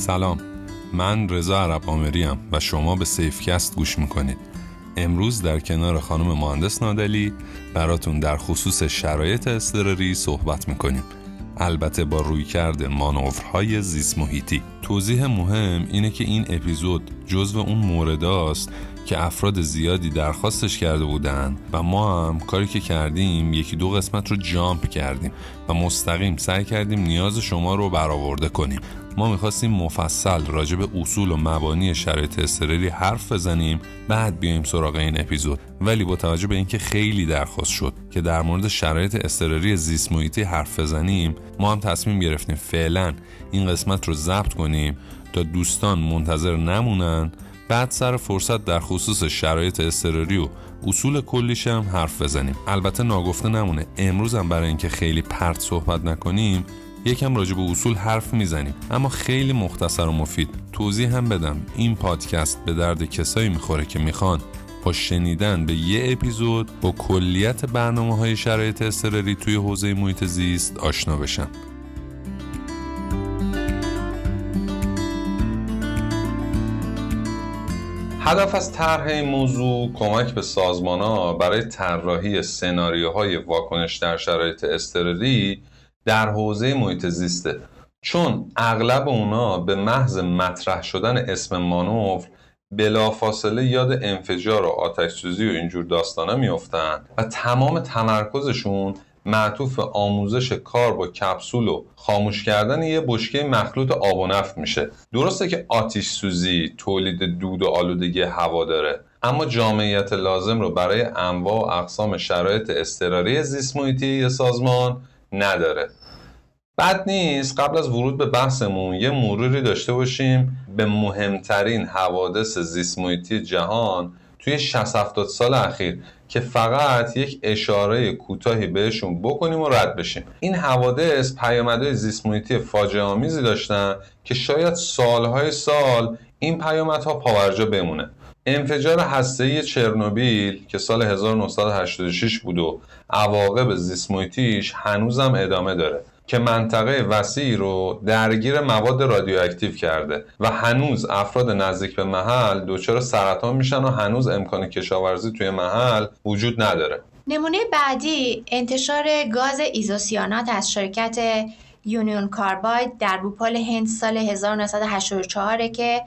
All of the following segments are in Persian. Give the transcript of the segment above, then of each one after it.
سلام. من رضا عرب آمریم و شما به سیفکست گوش می‌کنید. امروز در کنار خانم مهندس نادلی براتون در خصوص شرایط اضطراری صحبت می‌کنیم. البته با روی کرده مانورهای زیست محیطی. توضیح مهم اینه که این اپیزود جزو اون مورداست که افراد زیادی درخواستش کرده بودن و ما هم کاری که کردیم یکی دو قسمت رو جامپ کردیم و مستقیم سعی کردیم نیاز شما رو برآورده کنیم. ما می‌خواستیم مفصل راجع به اصول و مبانی شرایط استراری حرف بزنیم بعد بیایم سراغ این اپیزود. ولی با توجه به اینکه خیلی درخواست شد که در مورد شرایط استراری زیست محیطی حرف بزنیم ما هم تصمیم گرفتیم فعلا این قسمت رو ضبط کنیم تا دوستان منتظر نمونن. بعد سر فرصت در خصوص شرایط استراری و اصول کلیش هم حرف بزنیم. البته ناگفته نمونه. امروز هم برای اینکه خیلی پرت صحبت نکنیم یکم راجع به اصول حرف می‌زنیم. اما خیلی مختصر و مفید. توضیح هم بدم. این پادکست به درد کسایی می‌خوره که می‌خوان. با شنیدن به یه اپیزود با کلیت برنامه های شرایط استراری توی حوزه محیط زیست آشنا بشن هدف از طرح این موضوع کمک به سازمان ها برای طراحی سناریوهای واکنش در شرایط استراری در حوزه محیط زیسته چون اغلب اونا به محض مطرح شدن اسم مانور بلافاصله یاد انفجار و آتش سوزی و اینجور داستانا میفتن و تمام تمرکزشون معطوف آموزش کار با کپسول و خاموش کردن یه بشکه مخلوط آب و نفت میشه. درسته که آتیش سوزی تولید دود و آلودگی هوا داره اما جامعیت لازم رو برای انواع و اقسام شرایط اضطراری زیست محیطی سازمان نداره. بد نیست. قبل از ورود به بحثمون یه مروری داشته باشیم به مهمترین حوادث زیست محیطی جهان توی 60 70 سال اخیر که فقط یک اشاره کوتاهی بهشون بکنیم و رد بشیم. این حوادث پیامدهای زیست محیطی فاجعه آمیزی داشتن که شاید سالهای سال این پیامدها پاورجا بمونه. انفجار هسته‌ای چرنوبیل که سال 1986 بود و عواقب زیست محیطیش هنوزم ادامه داره. که منطقه وسیعی رو درگیر مواد رادیواکتیو کرده و هنوز افراد نزدیک به محل دچار سرطان میشن و هنوز امکان کشاورزی توی محل وجود نداره. نمونه بعدی انتشار گاز ایزوسیانات از شرکت Union Carbide در بوپال هند سال 1984 که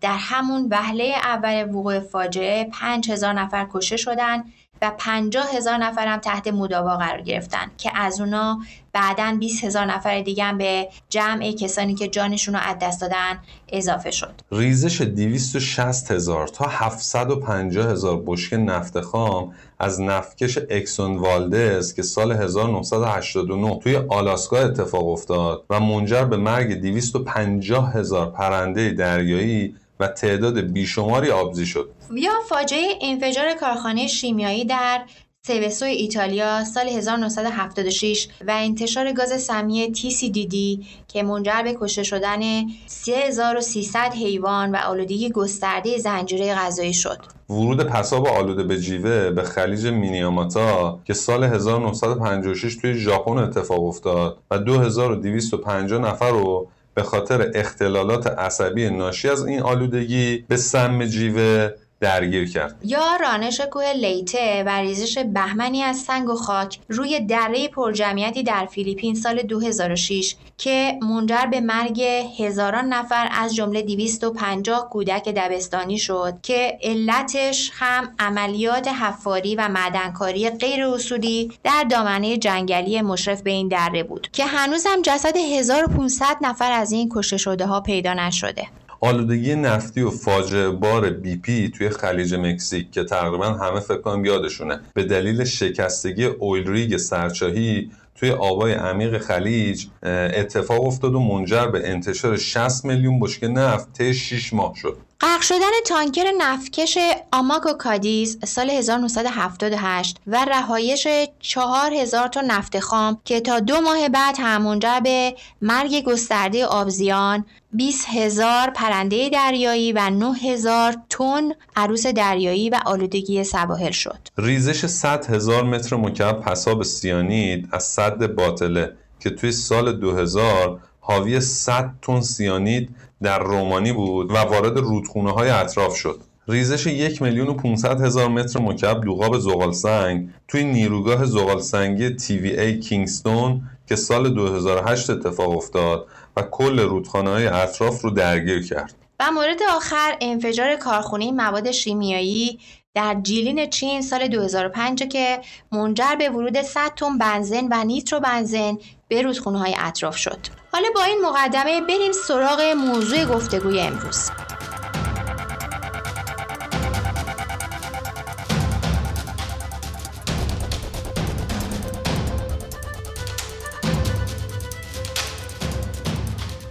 در همون وهله اول وقوع فاجعه 5000 نفر کشته شدند و 50 هزار نفر هم تحت مداوا قرار گرفتن که از اونا بعدا 20 هزار نفر دیگه هم به جمع کسانی که جانشون رو از دست دادن اضافه شد. ریزش 260 هزار تا 750 هزار بشکه نفت خام از نفتکش اکسون والدز که سال 1989 توی آلاسکا اتفاق افتاد و منجر به مرگ 250 هزار پرنده دریایی و تعداد بیشماری آبزی شد یا فاجعه انفجار کارخانه شیمیایی در سوسو ایتالیا سال 1976 و انتشار گاز سمی TCDD که منجر به کشته شدن 3300 حیوان و آلودگی گسترده زنجیره غذایی شد. ورود پساب آلوده به جیوه به خلیج مینیاماتا که سال 1956 توی ژاپن اتفاق افتاد و 2250 نفر رو به خاطر اختلالات عصبی ناشی از این آلودگی به سم جیوه درگیر کرد یا رانش کوه لیته و ریزش بهمنی از سنگ و خاک روی دره پرجمعیتی در فیلیپین سال 2006 که منجر به مرگ هزاران نفر از جمله 250 کودک دبستانی شد که علتش هم عملیات حفاری و معدنکاری غیر اصولی در دامنه جنگلی مشرف به این دره بود که هنوز هم جسد 1500 نفر از این کشته شده ها پیدا نشده. آلودگی نفتی و فاجعه بار BP توی خلیج مکزیک که تقریبا همه فکر کنم یادشونه. به دلیل شکستگی oil rig سرچاهی توی آبای عمیق خلیج اتفاق افتاد و منجر به انتشار 60 میلیون بشکه نفت طی 6 ماه شد. غرق شدن تانکر نفتکش آموکو کادیز سال 1978 و رهایش 4000 تن نفت خام که تا دو ماه بعد هم منجر به مرگ گسترده آبزیان 20 هزار پرنده دریایی و 9 هزار تن عروس دریایی و آلودگی سواحل شد. ریزش 100 هزار متر مکعب پساب سیانید از صد باطله که توی سال 2000 حاوی 100 تن سیانید در رومانی بود و وارد رودخونه های اطراف شد ریزش یک میلیون و 500 هزار متر مکعب زغال سنگ توی نیروگاه زغال سنگی تی وی ای کینگستون که سال 2008 اتفاق افتاد و کل رودخانه های اطراف رو درگیر کرد. و مورد آخر انفجار کارخونه مواد شیمیایی در جیلین چین سال 2005 که منجر به ورود 100 تن بنزین و نیترو بنزین به رودخونه های اطراف شد. حالا با این مقدمه بریم سراغ موضوع گفتگوی امروز.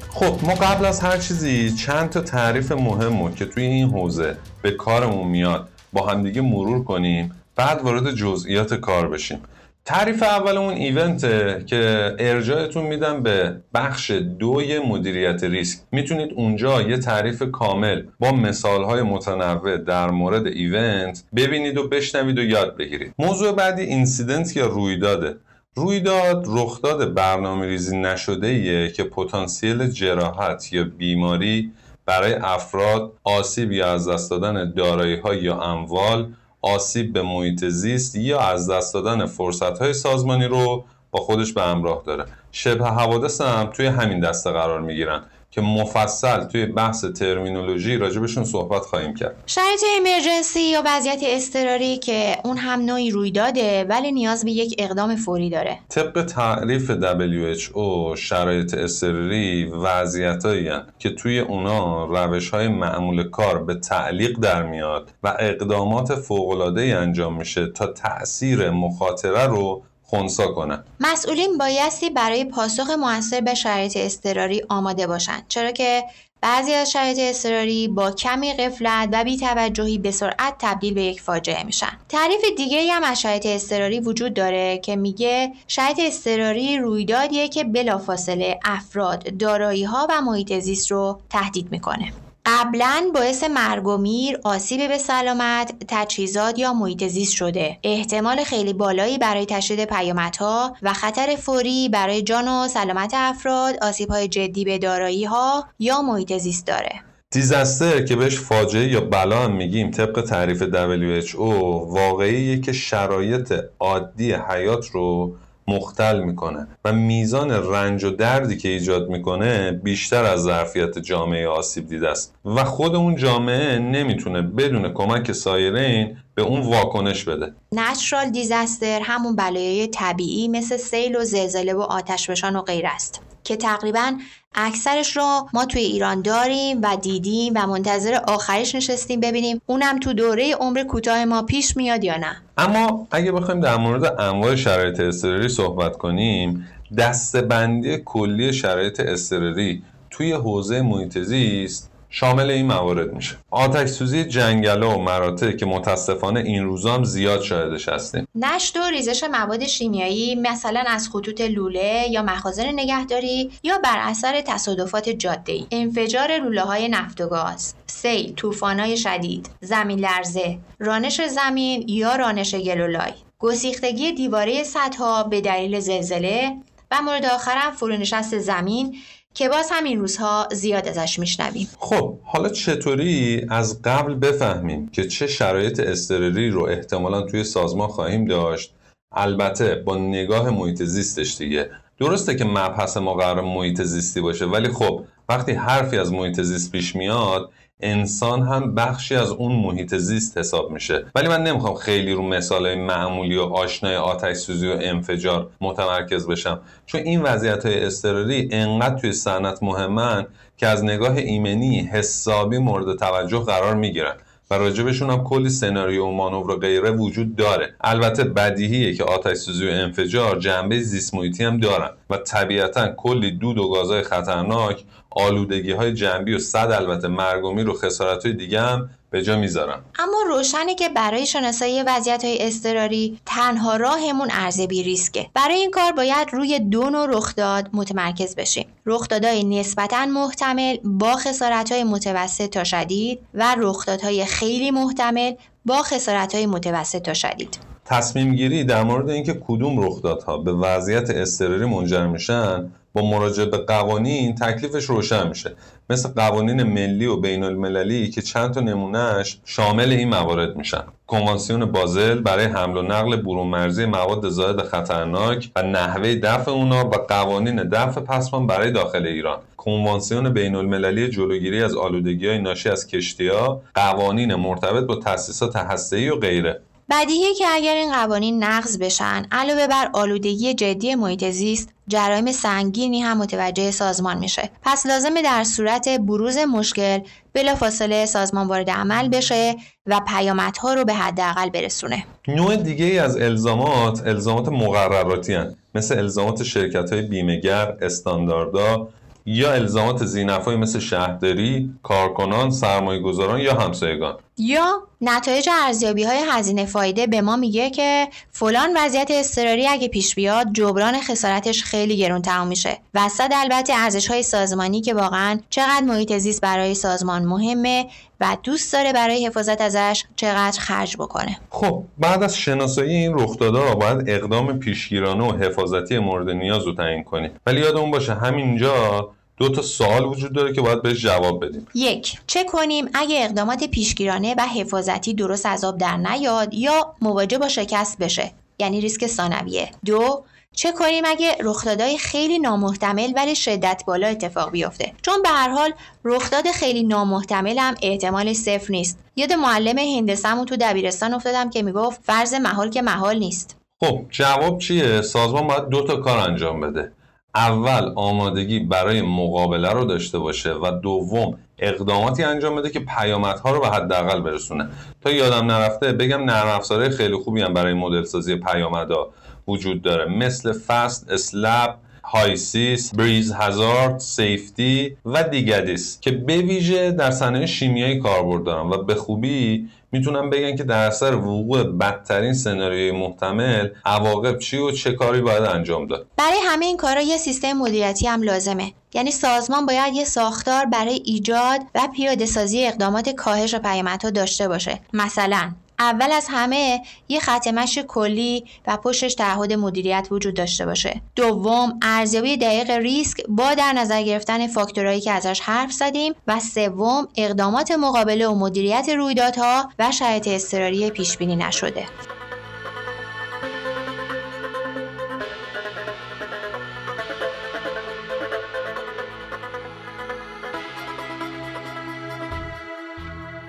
خب ما قبل از هر چیزی چند تا تعریف مهم که توی این حوزه به کارمون میاد با همدیگه مرور کنیم. بعد وارد جزئیات کار بشیم. تعریف اول اون ایونته که ارجاعتون میدم به بخش دوی مدیریت ریسک. می‌تونید اونجا یه تعریف کامل با مثالهای متنوع در مورد ایونت ببینید و بشنوید و یاد بگیرید. موضوع بعدی اینسیدنت یا رویداده رویداد رخداد برنامه ریزی نشده که پتانسیل جراحت یا بیماری برای افراد آسیب یا از دست دادن دارایی ها یا اموال آسیب به محیط زیست یا از دست دادن فرصت های سازمانی رو با خودش به همراه داره. شبه حوادث هم توی همین دسته قرار می‌گیرن. که مفصل توی بحث ترمینولوژی راجبشون صحبت خواهیم کرد. شرایط امرجنسی یا وضعیت اضطراری که اون هم نوعی روی داده ولی نیاز به یک اقدام فوری داره. طبق تعریف WHO شرایط اضطراری وضعیتایی که توی اونا روش های معمول کار به تعلیق در میاد و اقدامات فوق‌العاده انجام میشه تا تاثیر مخاطره رو خونسا کنن. مسئولین بایستی برای پاسخ موثر به شرایط اضطراری آماده باشند چرا که بعضی از شرایط اضطراری با کمی قفلت و بیتوجهی به سرعت تبدیل به یک فاجعه میشن. تعریف دیگه هم از شرایط اضطراری وجود داره که میگه شرایط اضطراری رویدادیه که بلافاصله افراد دارایی ها و محیط زیست رو تهدید می‌کنه. قبلا باعث مرگ و میر، آسیب به سلامت، تجهیزات یا محیط زیست شده. احتمال خیلی بالایی برای تشدید پیامدها و خطر فوری برای جان و سلامت افراد، آسیب‌های جدی به دارایی‌ها یا محیط زیست داره. دیزاستر که بهش فاجعه یا بلا هم میگیم طبق تعریف WHO واقعیه که شرایط عادی حیات رو مختل می‌کنه و میزان رنج و دردی که ایجاد می‌کنه بیشتر از ظرفیت جامعه آسیب دیده است. و خود اون جامعه نمی‌تونه بدون کمک سایرین به اون واکنش بده. نچرال دیزاستر همون بلایای طبیعی مثل سیل و زلزله و آتش و غیر است که تقریبا اکثرش رو ما توی ایران داریم و دیدیم و منتظر آخرش نشستیم ببینیم اونم تو دوره عمر کوتاه ما پیش میاد یا نه. اما اگه بخوایم در مورد انواع شرایط اضطراری صحبت کنیم دستبندی کلی شرایط اضطراری توی حوزه محیط زیست شامل این موارد میشه. آتش سوزی جنگله و مراتع که متاسفانه این روزا هم زیاد شاهدش هستیم. نشت و ریزش مواد شیمیایی مثلا از خطوط لوله یا مخازن نگهداری یا بر اثر تصادفات جاده ای انفجار لوله های نفت و گاز سیل طوفان‌های شدید زمین لرزه رانش زمین یا رانش گلولای. گسیختگی دیواره سدها به دلیل زلزله و مورد آخرم فرونشست زمین که باز همین روزها زیاد ازش میشنویم. خب حالا چطوری از قبل بفهمیم که چه شرایط استرری رو احتمالا توی سازمان خواهیم داشت؟ البته با نگاه محیط زیستش دیگه. درسته که مبحث ما قرار محیط زیستی باشه ولی خب وقتی حرفی از محیط زیست پیش میاد انسان هم بخشی از اون محیط زیست حساب میشه. ولی من نمی‌خوام خیلی رو مثال معمولی و آشنای آتش سوزی و انفجار متمرکز بشم. چون این وضعیت های استراری انقدر توی صنعت مهمن که از نگاه ایمنی حسابی مورد توجه قرار می‌گیرن و راجبشون هم کلی سناریو و مانور و غیره وجود داره. البته بدیهیه که آتش سوزی و انفجار جنبه زیست محیطی هم دارن و طبیعتا کلی دود و گازهای خطرناک آلودگی های جنبی و صد البته مرگومی رو خسارت های دیگه هم به جا می‌ذارم اما روشنه که برای شناسایی وضعیت های اضطراری تنها راهمون ارزیابی ریسکه. برای این کار باید روی دو نوع رخداد متمرکز بشیم. رخدادهای نسبتا محتمل با خسارت های متوسط تا شدید و رخدادهای خیلی محتمل با خسارت های متوسط تا شدید. تصمیم گیری در مورد اینکه کدوم رخدادها به وضعیت اضطراری منجر میشن با مراجعه به قوانین تکلیفش روشن میشه. مثل قوانین ملی و بین المللی که چند تا نمونهش شامل این موارد میشن. کنوانسیون بازل برای حمل و نقل برون مرزی مواد زائد خطرناک و نحوه دفع اونا و قوانین دفع پسمان برای داخل ایران. کنوانسیون بین المللی جلوگیری از آلودگی های ناشی از کشتی ها قوانین مرتبط با تأسیسات هسته‌ای و غیره. بدیهیه که اگر این قوانین نقض بشن علاوه بر آلودگی جدی محیط زیست جرایم سنگینی هم متوجه سازمان میشه. پس لازمه در صورت بروز مشکل بلافاصله سازمان وارد عمل بشه و پیامدها رو به حداقل برسونه. نوع دیگه ای از الزامات الزامات مقرراتی هن. مثل الزامات شرکت های بیمهگر استانداردا یا الزامات زینفایی مثل شهرداری، کارکنان، سرمایه گذاران یا همسایگان. یا نتایج ارزیابی های هزینه فایده به ما میگه که فلان وضعیت اضطراری اگه پیش بیاد جبران خسارتش خیلی گرون تمام میشه. وسط البته ارزش های سازمانی که واقعا چقدر محیط زیست برای سازمان مهمه و دوست داره برای حفاظت ازش چقدر خرج بکنه. خب بعد از شناسایی این رخدادها باید اقدام پیشگیرانه و حفاظتی مورد نیاز رو تعیین کنیم. ولی یادمون باشه همینجا دو تا سوال وجود داره که باید بهش جواب بدیم. یک چه کنیم اگه اقدامات پیشگیرانه و حفاظتی درست از آب در نیاد یا مواجه با شکست بشه یعنی ریسک ثانویه. دو چه کنیم اگه رخدادهای خیلی نامحتمل ولی شدت بالا اتفاق بیفته؟ چون به هر حال رخداد خیلی نامحتمل هم احتمال صفر نیست. یاد معلم هندسه‌مون تو دبیرستان افتادم که می‌گفت فرض محال که محال نیست. خب جواب چیه؟ سازمان باید دو تا کار انجام بده. اول آمادگی برای مقابله رو داشته باشه و دوم اقداماتی انجام بده که پیامدها رو به حداقل برسونه. تا یادم نرفته بگم نرم افزارهای خیلی خوبی هم برای مدل سازی پیامدها وجود داره. مثل PHAST، SLAB، HYSYS، BREEZE Hazard، Safeti و DEGADIS که به ویژه در صنایع شیمیایی کاربرد دارن و به خوبی می‌تونن بگن که در اثر وقوع بدترین سناریوی محتمل عواقب چی و چه کاری باید انجام داد. برای همه این کارا یه سیستم مدیریتی هم لازمه. یعنی سازمان باید یه ساختار برای ایجاد و پیاده سازی اقدامات کاهش پیامدها داشته باشه. مثلا اول از همه یه خط مشی کلی و پشتش تعهد مدیریت وجود داشته باشه. دوم ارزیابی دقیق ریسک با در نظر گرفتن فاکتورهایی که ازش حرف زدیم. و سوم اقدامات مقابله و مدیریت رویدادها و شرایط اضطراری پیش بینی نشده.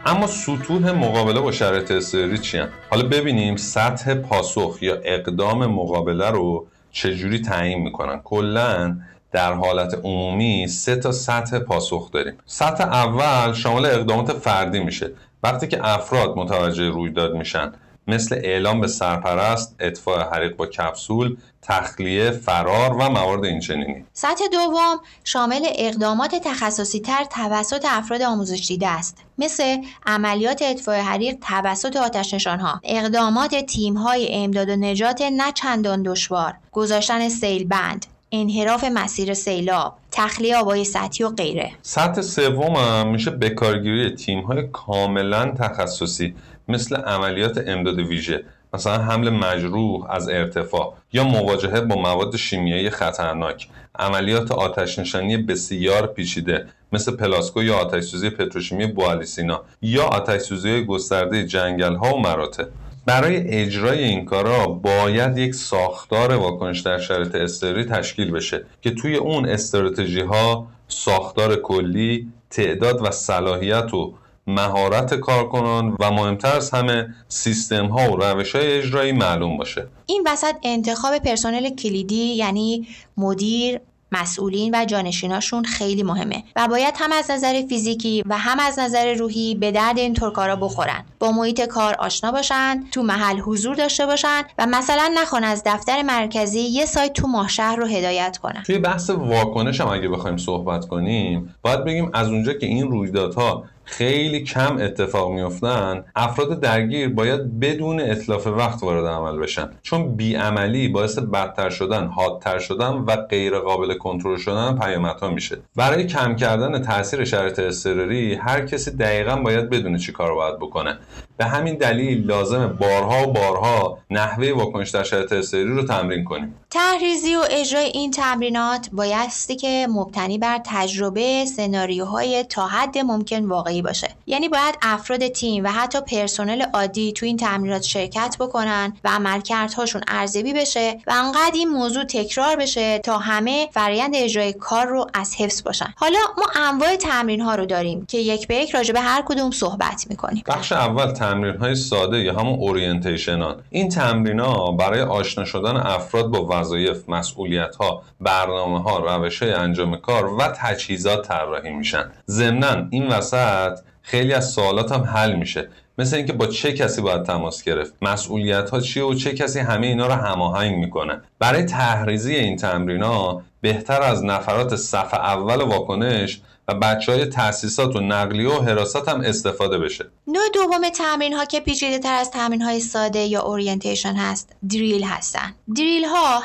اما سطوح مقابله با شرایط اضطراری چی حالا ببینیم سطح پاسخ یا اقدام مقابله رو چجوری تعیین می‌کنن. کلا در حالت عمومی سه تا سطح پاسخ داریم. سطح اول شامل اقدامات فردی میشه. وقتی که افراد متوجه رویداد میشن مثل اعلام به سرپرست، اطفاع حریق با کپسول، تخلیه، فرار و موارد اینچنینی. سطح دوم شامل اقدامات تخصصی تر توسط افراد آموزش دیده است. مثل عملیات اطفاء حریق توسط آتش ها، اقدامات تیم های امداد و نجات نه چندان دشوار، گذاشتن سیل بند، انحراف مسیر سیلاب، تخلیه آبای سطحی و غیره. سطح سوم هم میشه بکارگیری تیم های کاملا تخصصی مثل عملیات امداد ویژه مثلا حمل مجروح از ارتفاع یا مواجهه با مواد شیمیایی خطرناک. عملیات آتش نشانی بسیار پیچیده مثل پلاسکو یا آتش سوزی پتروشیمی بوالیسینا یا آتش سوزی گسترده جنگل ها و مراتع. برای اجرای این کارا باید یک ساختار واکنش در شرایط استری تشکیل بشه که توی اون استراتژی ها ساختار کلی تعداد و صلاحیت و مهارت کارکنان و مهمتر از همه سیستم ها و روش های اجرایی معلوم باشه. این وسط انتخاب پرسنل کلیدی یعنی مدیر مسئولین و جانشیناشون خیلی مهمه و باید هم از نظر فیزیکی و هم از نظر روحی به درد این کارا بخورن. با محیط کار آشنا باشن تو محل حضور داشته باشن و مثلا نخوان از دفتر مرکزی یه سایت تو ماهشهر رو هدایت کنن. توی بحث واکنش هم اگه بخوایم صحبت کنیم باید بگیم از اونجا که این رویدادها خیلی کم اتفاق میفتن افراد درگیر باید بدون اطلاف وقت وارد عمل بشن. چون بیعملی باعث بدتر شدن حادتر شدن و غیر قابل کنترل شدن پیامدها میشه. برای کم کردن تاثیر شرایط اضطراری هر کسی دقیقا باید بدونه چی کار باید بکنه. به همین دلیل لازمه بارها و بارها نحوه واکنش در شرایط استری رو تمرین کنیم. تحریزی و اجرای این تمرینات بایستی که مبتنی بر تجربه سناریوهای تا حد ممکن واقعی باشه. یعنی باید افراد تیم و حتی پرسنل عادی تو این تمرینات شرکت بکنن و عملکردهاشون ارزیابی بشه و انقدر این موضوع تکرار بشه تا همه فرایند اجرای کار رو از حفظ باشن. حالا ما انواع تمرین ها رو داریم که یک به یک راجع به هر کدوم صحبت می‌کنیم. بخش اول تمرین های ساده یا همون اورینتیشنان این تمرین ها برای آشنا شدن افراد با وظایف مسئولیت ها برنامه ها روش های انجام کار و تجهیزات طراحی میشن. ضمنا این وسط خیلی از سوالات هم حل میشه. مثل اینکه با چه کسی باید تماس گرفت؟ مسئولیت ها چیه و چه کسی همه اینا رو هماهنگ می‌کنه؟ برای تحریزی این تمرین ها بهتر از نفرات صف اول واکنش و بچه های تاسیسات و نقلیه و حراست هم استفاده بشه. نوع دوم تمرین ها که پیچیده تر از تمرین های ساده یا اورینتیشن هست دریل هستن. دریل ها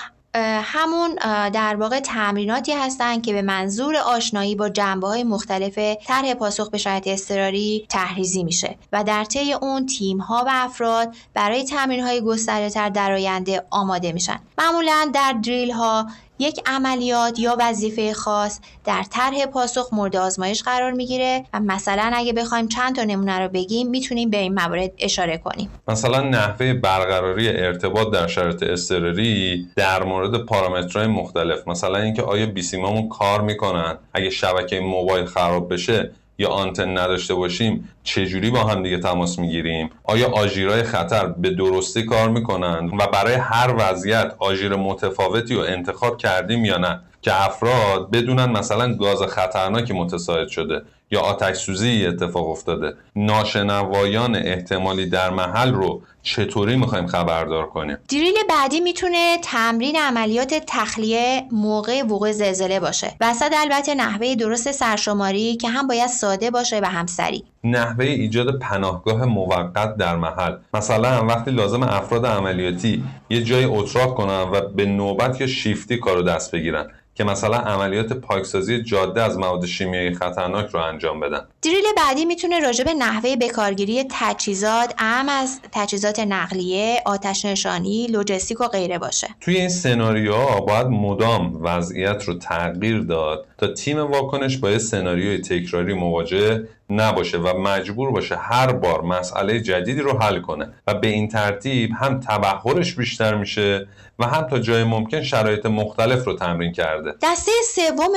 همون در واقع تمریناتی هستند که به منظور آشنایی با جنبه های مختلف طرح پاسخ به شرایط اضطراری تحریزی میشه و در طی اون تیم ها و افراد برای تمرین های گسترده تر در آینده آماده میشن. معمولا در دریل ها یک عملیات یا وظیفه خاص در طرح پاسخ مورد آزمایش قرار می‌گیره و مثلا اگه بخوایم چند تا نمونه رو بگیم می‌تونیم به این موارد اشاره کنیم. مثلا نحوه برقراری ارتباط در شرایط اضطراری در مورد پارامترهای مختلف. مثلا اینکه آیا بیسیمامون کار می‌کنن؟ اگه شبکه موبایل خراب بشه یا آنتن نداشته باشیم چجوری با هم دیگه تماس می‌گیریم؟ آیا آژیرهای خطر به درستی کار می‌کنن و برای هر وضعیت آژیر متفاوتی رو انتخاب کردیم یا نه؟ که افراد بدونن مثلا گاز خطرناکی متساعد شده. یا آتش سوزی اتفاق افتاده. ناشنوایان احتمالی در محل رو چطوری می‌خوایم خبردار کنیم؟ دریل بعدی می‌تونه تمرین عملیات تخلیه موقع وقوع زلزله باشه. وسط البته نحوه درست سرشماری که هم باید ساده باشه و هم سریع نحوه ایجاد پناهگاه موقت در محل. مثلا وقتی لازم افراد عملیاتی یه جای اتراق کنن و به نوبت یا شیفتی کارو دست بگیرن که مثلا عملیات پاکسازی جاده از مواد شیمیایی خطرناک رو انجام بدن. دریل بعدی می‌تونه راجع به نحوه بکارگیری تجهیزات اهم از تجهیزات نقلیه آتش نشانی لوجستیک و غیره باشه. توی این سناریوها باید مدام وضعیت رو تغییر داد تا تیم واکنش با یه سناریوی تکراری مواجه نباشه و مجبور باشه هر بار مسئله جدیدی رو حل کنه و به این ترتیب هم تبهرش بیشتر میشه و هم تا جای ممکن شرایط مختلف رو تمرین کرده. دسته سوم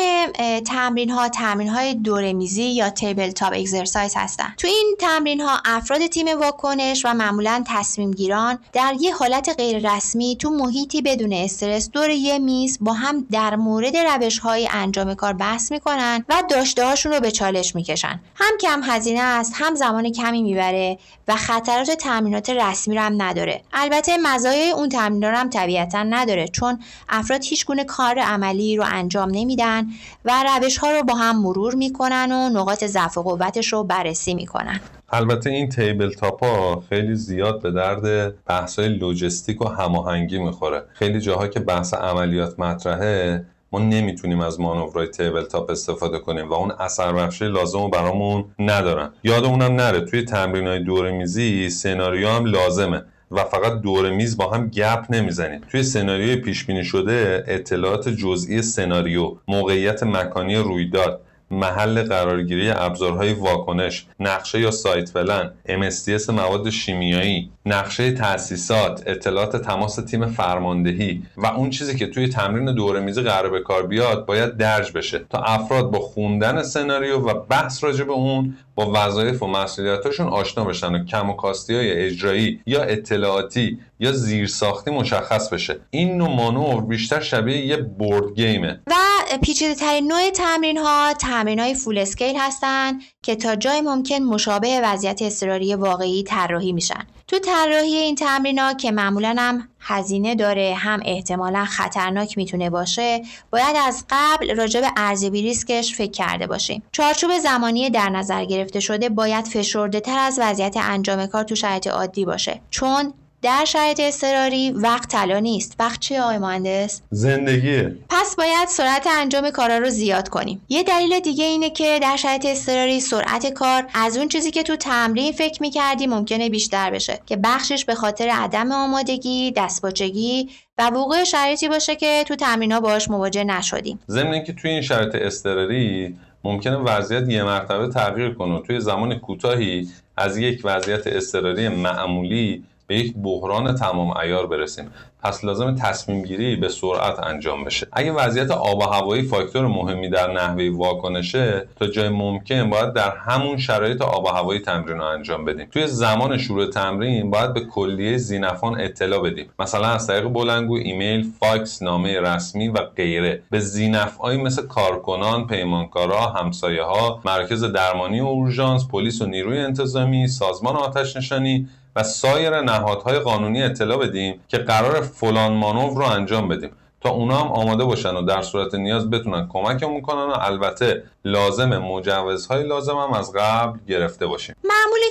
تمرین ها تمرین های دورمیزی یا تیبل تاپ اگزرسایز هستن. تو این تمرین ها افراد تیم واکنش و معمولا تصمیم گیران در یه حالت غیر رسمی تو محیطی بدون استرس دور یه میز با هم در مورد روش های انجام کار بحث می‌کنن و داشته هاشون رو به چالش می‌کشن. هم کم هزینه است هم زمان کمی می‌بره و خطرات تمرینات رسمی رو هم نداره. البته مزایای اون تمرین هم طبیعتا نداره چون افراد هیچ گونه کار عملی رو انجام نمیدن و روش ها رو با هم مرور می‌کنن و نقاط ضعف و قوتش رو بررسی می‌کنن. البته این تیبل تاپ ها خیلی زیاد به درد بحث های لوجستیک و هماهنگی می‌خوره. خیلی جاها که بحث عملیات مطرحه ما نمی‌تونیم از مانورهای تیبل تاپ استفاده کنیم و اون اثر بخشی لازم رو برامون ندارن. یادمونم نره توی تمرین های دور میزی سناریو هم لازمه و فقط دور میز با هم گپ نمی‌زنیم. توی سناریوی پیش بینی شده اطلاعات جزئی سناریو موقعیت مکانی رویداد محل قرارگیری ابزارهای واکنش نقشه یا سایت پلن MSTS مواد شیمیایی نقشه تأسیسات اطلاعات تماس تیم فرماندهی و اون چیزی که توی تمرین دوره میزی قرار به کار بیاد باید درج بشه تا افراد با خوندن سناریو و بحث راجع به اون با وظایف و مسئولیتاشون آشنا بشن و کم و کاستی های اجرایی یا اطلاعاتی یا زیرساختی مشخص بشه. این نوع مانور بیشتر شبیه یه بورد گیمه و پیچیده ترین نوع تمرین ها تمرین های فول اسکیل هستن که تا جای ممکن مشابه وضعیت اضطراری واقعی طراحی میشن. تو طراحی این تمرین که معمولا هم هزینه داره هم احتمالا خطرناک می‌تونه باشه باید از قبل راجع به ارزیابی ریسکش فکر کرده باشیم. چارچوب زمانی در نظر گرفته شده باید فشرده تر از وضعیت انجام کار تو شرایط عادی باشه. چون در شرایط اضطراری وقت طلا نیست. وقت چیه آقای مهندس؟ زندگی. پس باید سرعت انجام کارا رو زیاد کنیم. یه دلیل دیگه اینه که در شرایط اضطراری سرعت کار از اون چیزی که تو تمرین فکر می‌کردی ممکنه بیشتر بشه که بخشش به خاطر عدم آمادگی دستپاچگی و وقوع شرایطی باشه که تو تمرین ها باش مواجه نشدیم. ضمن اینکه توی این شرایط اضطراری ممکنه وضعیت یه مرتبه تغییر کنه. توی زمان کوتاهی از یک وضعیت اضطراری معمولی به یک بحران تمام ایار برسیم. پس لازمه تصمیم گیری به سرعت انجام بشه. اگه وضعیت آب و هوایی فاکتور مهمی در نحوه واکنشه تا جای ممکن باید در همون شرایط آب و هوایی تمرین رو انجام بدیم. توی زمان شروع تمرین باید به کلیه ذینفعان اطلاع بدیم. مثلا از طریق بلندگو ایمیل فاکس نامه رسمی و غیره. به ذینفعایی مثل کارکنان پیمانکارا همسایه ها مرکز درمانی اورژانس پلیس و نیروی انتظامی سازمان آتش نشانی و سایر نهادهای قانونی اطلاع بدیم که قرار فلان مانور رو انجام بدیم. تا اونا هم آماده باشن و در صورت نیاز بتونن کمکمون کنن و البته لازم مجوزهای لازم هم از قبل گرفته باشیم.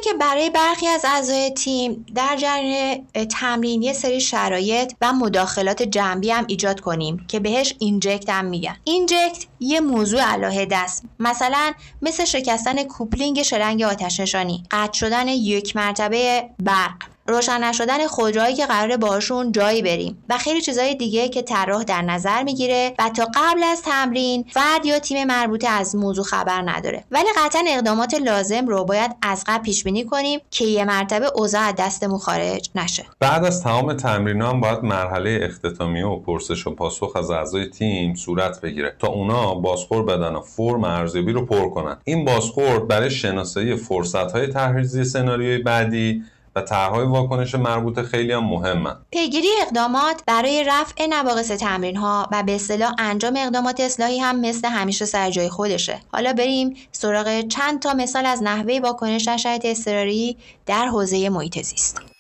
که برای برخی از اعضای تیم در جریان تمرین یه سری شرایط و مداخلات جنبی هم ایجاد کنیم که بهش اینجکت هم میگن. اینجکت یه موضوع علاهده است مثلا مثل شکستن کوپلینگ شرنگ آتش نشانی قطع شدن یک مرتبه برق. روشن نشدن خودروهایی که قرار باشون جایی بریم و خیلی چیزهای دیگه که طراح در نظر می‌گیره و تا قبل از تمرین فرد یا تیم مربوطه از موضوع خبر نداره. ولی قطعا اقدامات لازم رو باید از قبل پیش بینی کنیم که یه مرتبه اوضاع از دستمون خارج نشه. بعد از تمام تمرین هم باید مرحله اختتامیه و پرسش و پاسخ از اعضای تیم صورت بگیره تا اونا بازخور بدن و فرم ارزیابی رو پر کنن. این بازخورد برای شناسایی فرصت های تحریزی سناریوی بعدی و طرحهای واکنش مربوطه خیلی هم مهمن. پیگیری اقدامات برای رفع نواقص تمرین ها و به اصطلاح انجام اقدامات اصلاحی هم مثل همیشه سر جای خودشه. حالا بریم سراغ چند تا مثال از نحوه واکنش در شرایط اضطراری در حوزه محیط زیست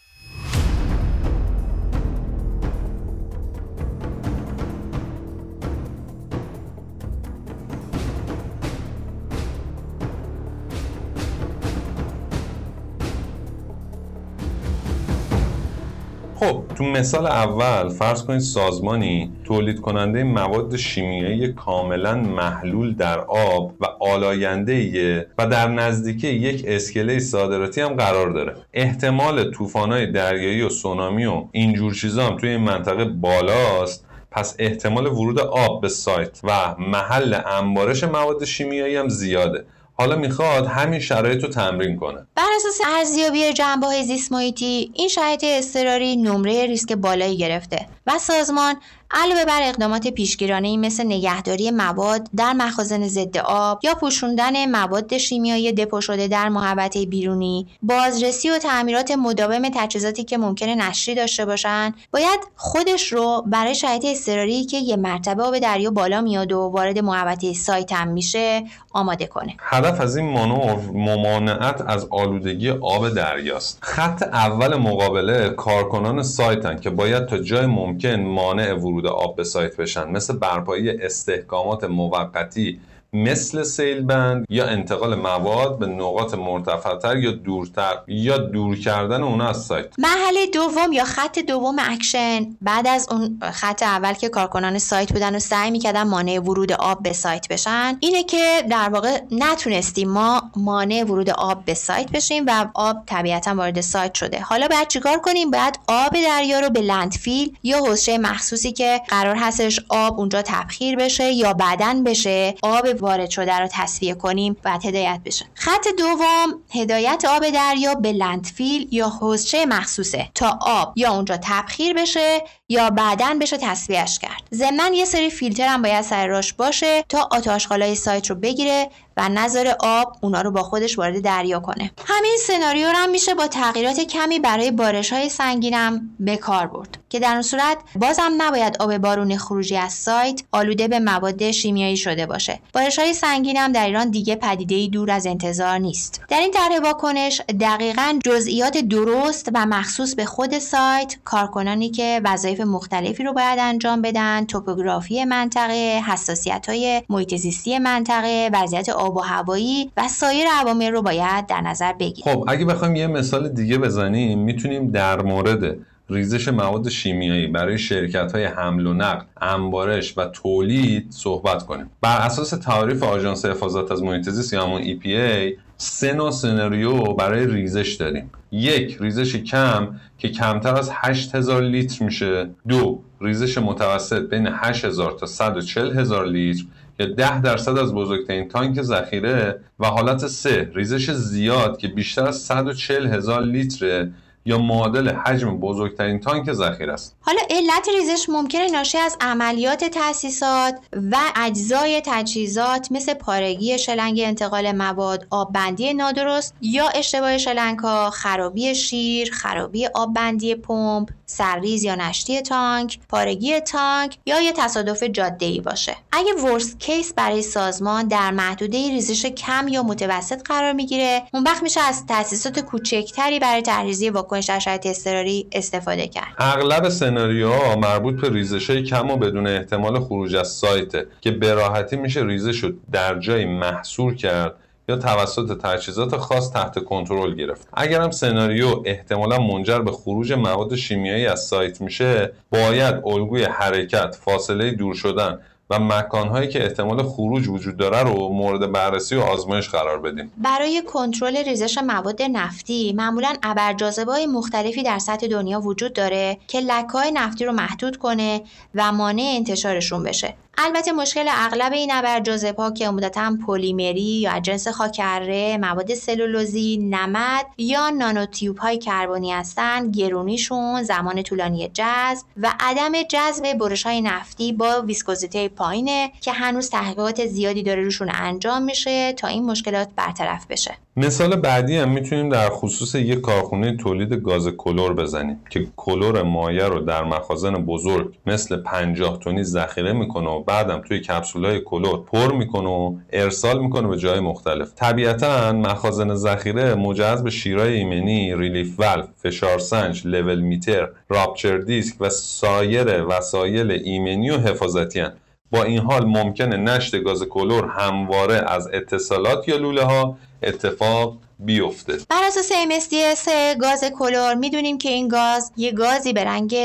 تو مثال اول فرض کنید سازمانی تولید کننده مواد شیمیایی کاملا محلول در آب و آلاینده و در نزدیکی یک اسکله صادراتی هم قرار داره. احتمال طوفان‌های دریایی و سونامی و اینجور چیزا هم توی این منطقه بالاست. پس احتمال ورود آب به سایت و محل انبارش مواد شیمیایی هم زیاده. حالا می‌خواد همین شرایط رو تمرین کنه. بر اساس ارزیابی جنبه های زیست محیطی این شرایط اضطراری نمره ریسک بالایی گرفته و سازمان علاوه بر اقدامات پیشگیرانه مثل نگهداری مواد در مخازن ضد آب یا پوشوندن مواد شیمیایی دپو شده در محوطه بیرونی بازرسی و تعمیرات مداوم تجهیزاتی که ممکنه نشری داشته باشن باید خودش رو برای شرایط اضطراری که یه مرتبه آب دریا بالا میاد و وارد محوطه سایت هم میشه آماده کنه. هدف از این مانور ممانعت از آلودگی آب دریاست. خط اول مقابله کارکنان سایتن که باید تا جای ممکن مانع ورود آب به سایت بشن. مثل برپایی استحکامات موقتی مثل سیل بند یا انتقال مواد به نقاط مرتفعتر یا دورتر یا دور کردن اونا از سایت. مرحله دوم یا خط دوم اکشن. بعد از اون خط اول که کارکنان سایت بودن و سعی می‌کردن مانع ورود آب به سایت بشن اینه که در واقع نتونستیم ما مانع ورود آب به سایت بشیم و آب طبیعتا وارد سایت شده. حالا باید چیکار کنیم؟ باید آب دریا رو به landfill یا حوضچه مخصوصی که قرار هستش آب اونجا تبخیر بشه یا بعدا بشه آب وارد شده رو تصفیه کنیم و هدایت بشه. خط دوم هدایت آب دریا به landfill یا حوضچه مخصوصه تا آب یا اونجا تبخیر بشه یا بعدا بشه تصفیهش کرد. ضمن یه سری فیلتر هم باید سر راش باشه تا آشغالای سایت رو بگیره و نذاره آب اونا رو با خودش وارد دریا کنه. همین سناریو هم میشه با تغییرات کمی برای بارش های سنگینم به کار برد که در اون صورت بازم نباید آب بارون خروجی از سایت آلوده به مواد شیمیایی شده باشه. بارش های سنگینم در ایران دیگه پدیده دور از انتظار نیست. در این طرح واکنش دقیقا جزئیات درست و مخصوص به خود سایت کارکنانی که وظایف مختلفی رو باید انجام بدن توپوگرافی منطقه حساسیت های محیط زیستی منطقه وضعیت آب و هوایی و سایر عوامل رو باید در نظر بگیریم. خب اگه بخوایم یه مثال دیگه بزنیم می‌تونیم در مورد ریزش مواد شیمیایی برای شرکت های حمل و نقل، انبارش و تولید صحبت کنیم. بر اساس تعریف آژانس حفاظت از محیط زیست یا همون EPA سه نوع سناریو برای ریزش داریم. یک ریزش کم که کمتر از 8000 لیتر میشه. دو ریزش متوسط بین 8000 تا 140 هزار لیتر یا 10 درصد از بزرگترین تانک ذخیره. و حالت سه ریزش زیاد که بیشتر از 140 هزار لیتر یا معادل حجم بزرگترین تانک ذخیره است. حالا علت ریزش ممکنه ناشی از عملیات تأسیسات و اجزای تجهیزات مثل پارگی شلنگ انتقال مواد آببندی نادرست یا اشتباه شلنگ ها خرابی شیر خرابی آببندی پمپ سرریز یا نشتی تانک پارگی تانک یا یه تصادف جاده ای باشه. اگه worst case برای سازمان در محدوده ریزش کم یا متوسط قرار می‌گیره اون وقت میشه از تأسیسات کوچکتری برای طرح‌ریزی واکنش در شرایط اضطراری استفاده کرد. اغلب سناریوها مربوط به ریزش کم و بدون احتمال خروج از سایته که به راحتی میشه ریزش رو در جای محصور کرد یا توسط تجهیزات خاص تحت کنترل گرفت. اگر هم سناریو احتمالا منجر به خروج مواد شیمیایی از سایت میشه باید الگوی حرکت فاصله دور شدن و مکانهایی که احتمال خروج وجود داره رو مورد بررسی و آزمایش قرار بدیم. برای کنترل ریزش مواد نفتی معمولا ابرجاذبه های مختلفی در سطح دنیا وجود داره که لکه نفتی رو محدود کنه و مانع انتشارشون بشه. البته مشکل اغلب این ابرجاذبا که عمدتا پلیمری با جنس خاک‌اره، مواد سلولوزی، نمد یا نانوتیوب های کربنی هستند، گرونیشون، زمان طولانی جذب و عدم جذب برش های نفتی با ویسکوزیته پایینه که هنوز تحقیقات زیادی داره روشون انجام میشه تا این مشکلات برطرف بشه. مثال بعدی هم می‌تونیم در خصوص یک کارخونه تولید گاز کلور بزنیم که کلور مایع رو در مخازن بزرگ مثل 50 تونی ذخیره می‌کنه و بعدم توی کپسولای کلور پر می‌کنه و ارسال می‌کنه به جای مختلف طبیعتا مخازن ذخیره مجهز به شیرای ایمنی relief valve فشار سنج level meter rupture disk و سایر وسایل ایمنی و حفاظتین. با این حال ممکنه نشت گاز کلور همواره از اتصالات یا لوله ها اتفاق بیفته. بر اساس MSDS گاز کلور می‌دونیم که این گاز یه گازی به رنگ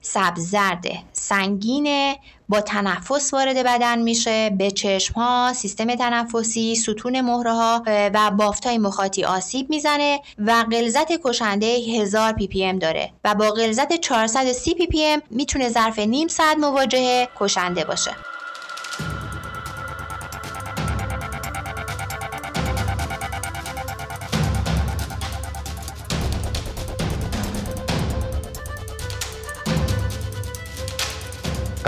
سبز زرده سنگینه با تنفس وارد بدن میشه به چشم ها سیستم تنفسی ستون مهره ها و بافت های مخاطی آسیب می‌زنه و غلظت کشنده 1000 ppm داره. و با غلظت 430 ppm می‌تونه ظرف نیم ساعت مواجهه کشنده باشه.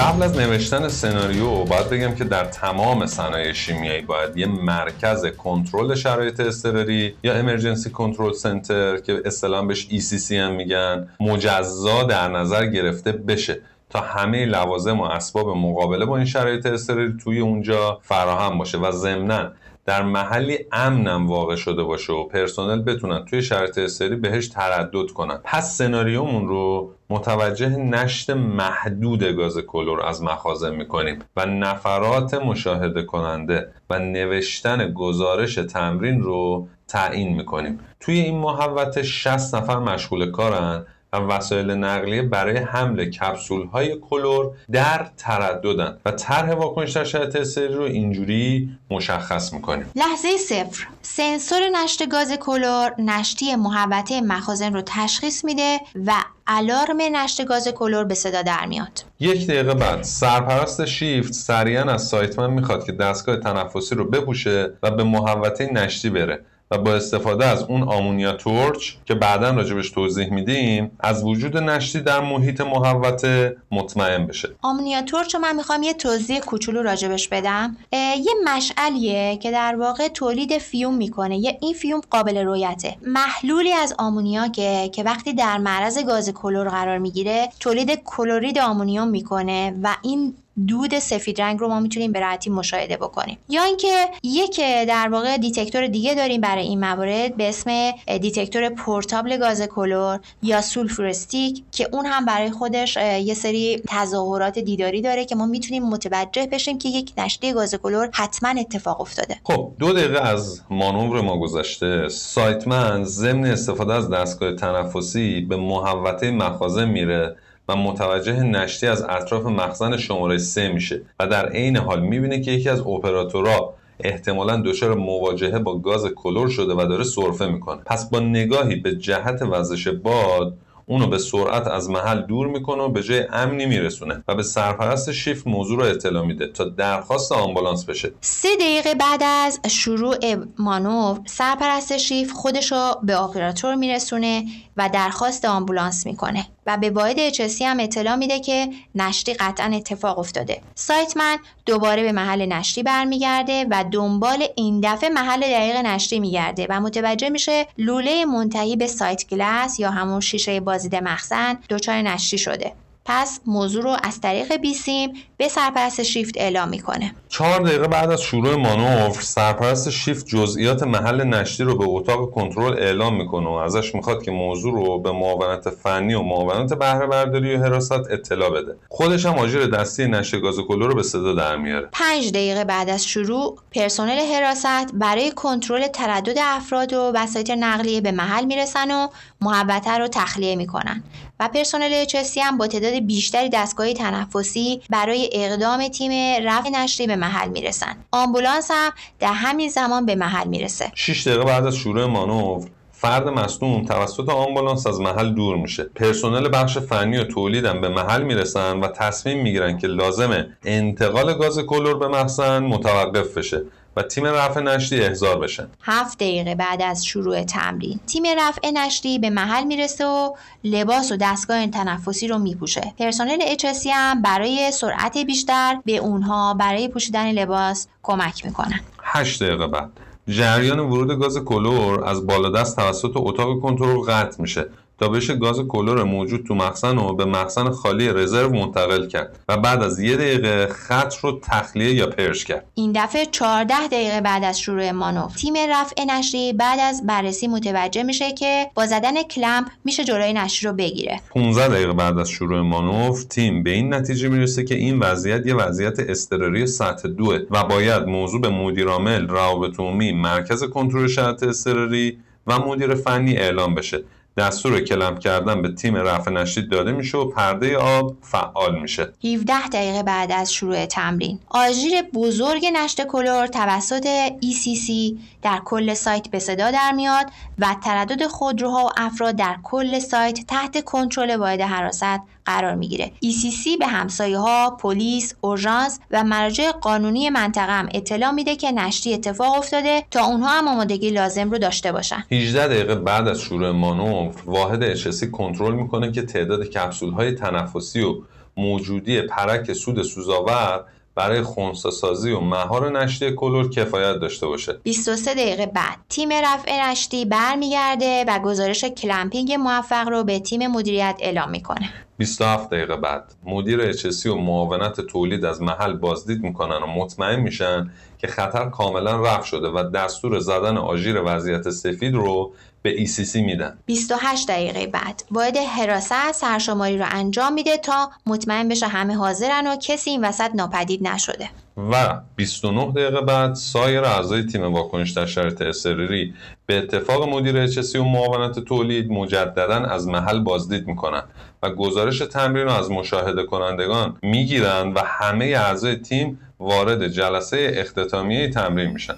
قبل از نوشتن سناریو باید بگم که در تمام صنایع شیمیایی باید یه مرکز کنترل شرایط اضطراری یا امرجنسی کنترل سنتر که اصطلاحا بهش ECC هم میگن مجزا در نظر گرفته بشه. تا همه لوازم و اسباب مقابله با این شرایط اضطراری توی اونجا فراهم باشه. و ضمناً در محلی امنم واقع شده باشه و پرسنل بتونن توی شرط استری بهش تردد کنن. پس سناریومون رو متوجه نشت محدود گاز کلور از مخازن می‌کنیم و نفرات مشاهده کننده و نوشتن گزارش تمرین رو تعیین می‌کنیم. توی این محوت 60 نفر مشغول کارن و وسایل نقلیه برای حمل کپسول های کلور در ترددن و طرح واکنش در شرایط استری رو اینجوری مشخص می‌کنیم. لحظه صفر. سنسور نشت گاز کلور نشتی محوطه مخازن رو تشخیص میده و الارم نشت گاز کلور به صدا در میاد. یک دقیقه بعد سرپرست شیفت سریعا از سایتمن می‌خواد که دستگاه تنفسی رو بپوشه و به محوطه نشتی بره. و با استفاده از اون ammonia torch که بعدا راجبش توضیح میدیم از وجود نشتی در محیط محوطه مطمئن بشه. ammonia torch من می‌خوام یه توضیح کوچولو راجبش بدم. یه مشعلیه که در واقع تولید fume می‌کنه. یه این fume قابل رویته محلولی از ammonia که که وقتی در معرض گاز کلور قرار می‌گیره تولید کلورید آمونیوم می‌کنه و این دود سفید رنگ رو ما می‌تونیم به راحتی مشاهده بکنیم. یا اینکه یک در واقع detector دیگه داریم برای این موارد به اسم detector portable گاز کلور یا sulfur stick که اون هم برای خودش یه سری تظاهرات دیداری داره که ما می‌تونیم متوجه بشیم که یک نشت گاز کلور حتما اتفاق افتاده. خب دو دقیقه از مانور ما گذشته. site man ضمن استفاده از دستگاه تنفسی به محوطه مخازن میره. متوجه نشتی از اطراف مخزن شماره سه میشه و در عین حال می‌بینه که یکی از اپراتورها احتمالا دچار مواجهه با گاز کلور شده و داره سرفه می‌کنه. پس با نگاهی به جهت وزش باد اونو به سرعت از محل دور می‌کنه و به جای امنی میرسونه و به سرپرست شیفت موضوع رو اطلاع میده تا درخواست آمبولانس بشه. سه دقیقه بعد از شروع مانور سرپرست شیف خودش رو به آپراتور میرسونه و درخواست آمبولانس می‌کنه. و به واحد اچسی هم اطلاع میده که نشتی قطعا اتفاق افتاده. سایتمن دوباره به محل نشتی برمیگرده و دنبال این دفعه محل دقیق نشتی میگرده و متوجه میشه لوله منتهی به سایت گلاس یا همون شیشه بازدید مخزن دچار نشتی شده. پس موضوع رو از طریق بیسیم به سرپرست شیفت اعلام می‌کنه. چهار دقیقه بعد از شروع مانور سرپرست شیفت جزئیات محل نشتی رو به اتاق کنترل اعلام می‌کنه و ازش می‌خواد که موضوع رو به معاونت فنی و معاونت بهره برداری و حراست اطلاع بده. خودش هم آژیر دستی نشت گاز کلور رو به صدا در میاره. پنج دقیقه بعد از شروع پرسنل حراست برای کنترل تردد افراد و وسایط نقلیه به محل می‌رسن و محوطه رو تخلیه می‌کنن. و پرسنل اچسی هم با تعداد بیشتری دستگاه تنفسی برای اقدام تیم رفع نشری به محل می‌رسن. آمبولانس هم در همین زمان به محل می‌رسه. 6 دقیقه بعد از شروع مانور فرد مصدوم توسط آمبولانس از محل دور میشه. پرسنل بخش فنی و تولیدم به محل می‌رسن و تصمیم می‌گیرن که لازمه انتقال گاز کلور به مخزن متوقف بشه. و تیم رفع نشری احضار بشن هفت دقیقه بعد از شروع تمرین تیم رفع نشری به محل می‌رسه و لباس و دستگاه تنفسی رو میپوشه. پرسنل اچسی هم برای سرعت بیشتر به اونها برای پوشیدن لباس کمک می‌کنن هشت دقیقه بعد جریان ورود گاز کلور از بالادست توسط اتاق کنترل قطع میشه. بشه گاز کلور موجود تو مخزن رو به مخزن خالی رزرو منتقل کرد و بعد از یه دقیقه خط رو تخلیه یا پرش کرد. این دفعه 14 دقیقه بعد از شروع مانور تیم رفع نشری بعد از بررسی متوجه میشه که با زدن کلمپ میشه جلوی نشری رو بگیره. 15 دقیقه بعد از شروع مانور تیم به این نتیجه می‌رسه که این وضعیت یه وضعیت اضطراری سطح دوه و باید موضوع به مدیرعامل روابط عمومی مرکز کنترل شرایط اضطراری و مدیر فنی اعلام بشه. دستور کلمپ کردن به تیم رفع نشید داده میشه و پرده آب فعال میشه. 17 دقیقه بعد از شروع تمرین. آژیر بزرگ نشت کلور توسط ECC در کل سایت به صدا در میاد و تردد خودروها و افراد در کل سایت تحت کنترل واحد حراست قرار می‌گیره. ECC به همسایه ها، پلیس، اورژانس و مراجع قانونی منطقه هم اطلاع میده که نشتی اتفاق افتاده تا اونها هم آمادگی لازم رو داشته باشن. 18 دقیقه بعد از شروع مانور واحد HSC کنترل می‌کنه که تعداد کپسول های تنفسی و موجودی پرک سود سوزاور برای خونساسازی و مهار نشتی کلور کفایت داشته باشه. 23 دقیقه بعد تیم رفع نشتی برمیگرده و گزارش کلمپینگ موفق رو به تیم مدیریت اعلام می‌کنه. 27 دقیقه بعد مدیر اچسی و معاونت تولید از محل بازدید می‌کنن و مطمئن میشن که خطر کاملا رفع شده و دستور زدن آژیر وضعیت سفید رو به ECC میدن. 28 دقیقه بعد. باید حراست سرشماری رو انجام میده تا مطمئن بشه همه حاضرن و کسی این وسط ناپدید نشده. و 29 دقیقه بعد سایر اعضای تیم واکنش در شرایط اضطراری به اتفاق مدیر اچسی و معاونت تولید مجددا از محل بازدید می‌کنن و گزارش تمرین رو از مشاهده کنندگان می‌گیرند و همه اعضای تیم وارد جلسه اختتامیه تمرین میشن.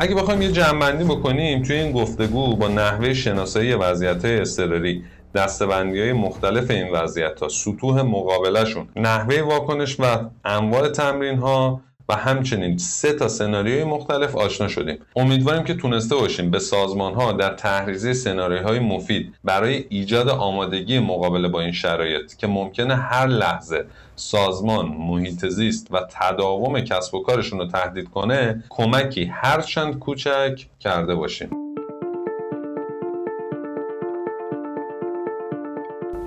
اگه بخوایم یه جمعبندی بکنیم توی این گفتگو با نحوه شناسایی وضعیت اضطراری دستبندی های مختلف این وضعیت ها سطوح مقابلشون نحوه واکنش و انواع تمرین ها و همچنین سه تا سناریوی مختلف آشنا شدیم. امیدواریم که تونسته باشیم به سازمان ها در تحریزی سناریوهای مفید برای ایجاد آمادگی مقابل با این شرایط که ممکنه هر لحظه سازمان محیط زیست و تداوم کسب و کارشون رو تهدید کنه کمکی هرچند کوچک کرده باشیم.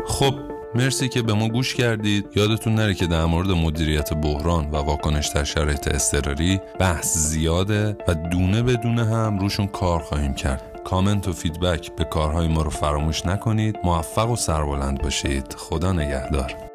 خب مرسی که به ما گوش کردید. یادتون نره که در مورد مدیریت بحران و واکنش در شرایط اضطراری بحث زیاده و دونه به دونه هم روشون کار خواهیم کرد. کامنت و فیدبک به کارهای ما رو فراموش نکنید. موفق و سربلند باشید. خدا نگهدار.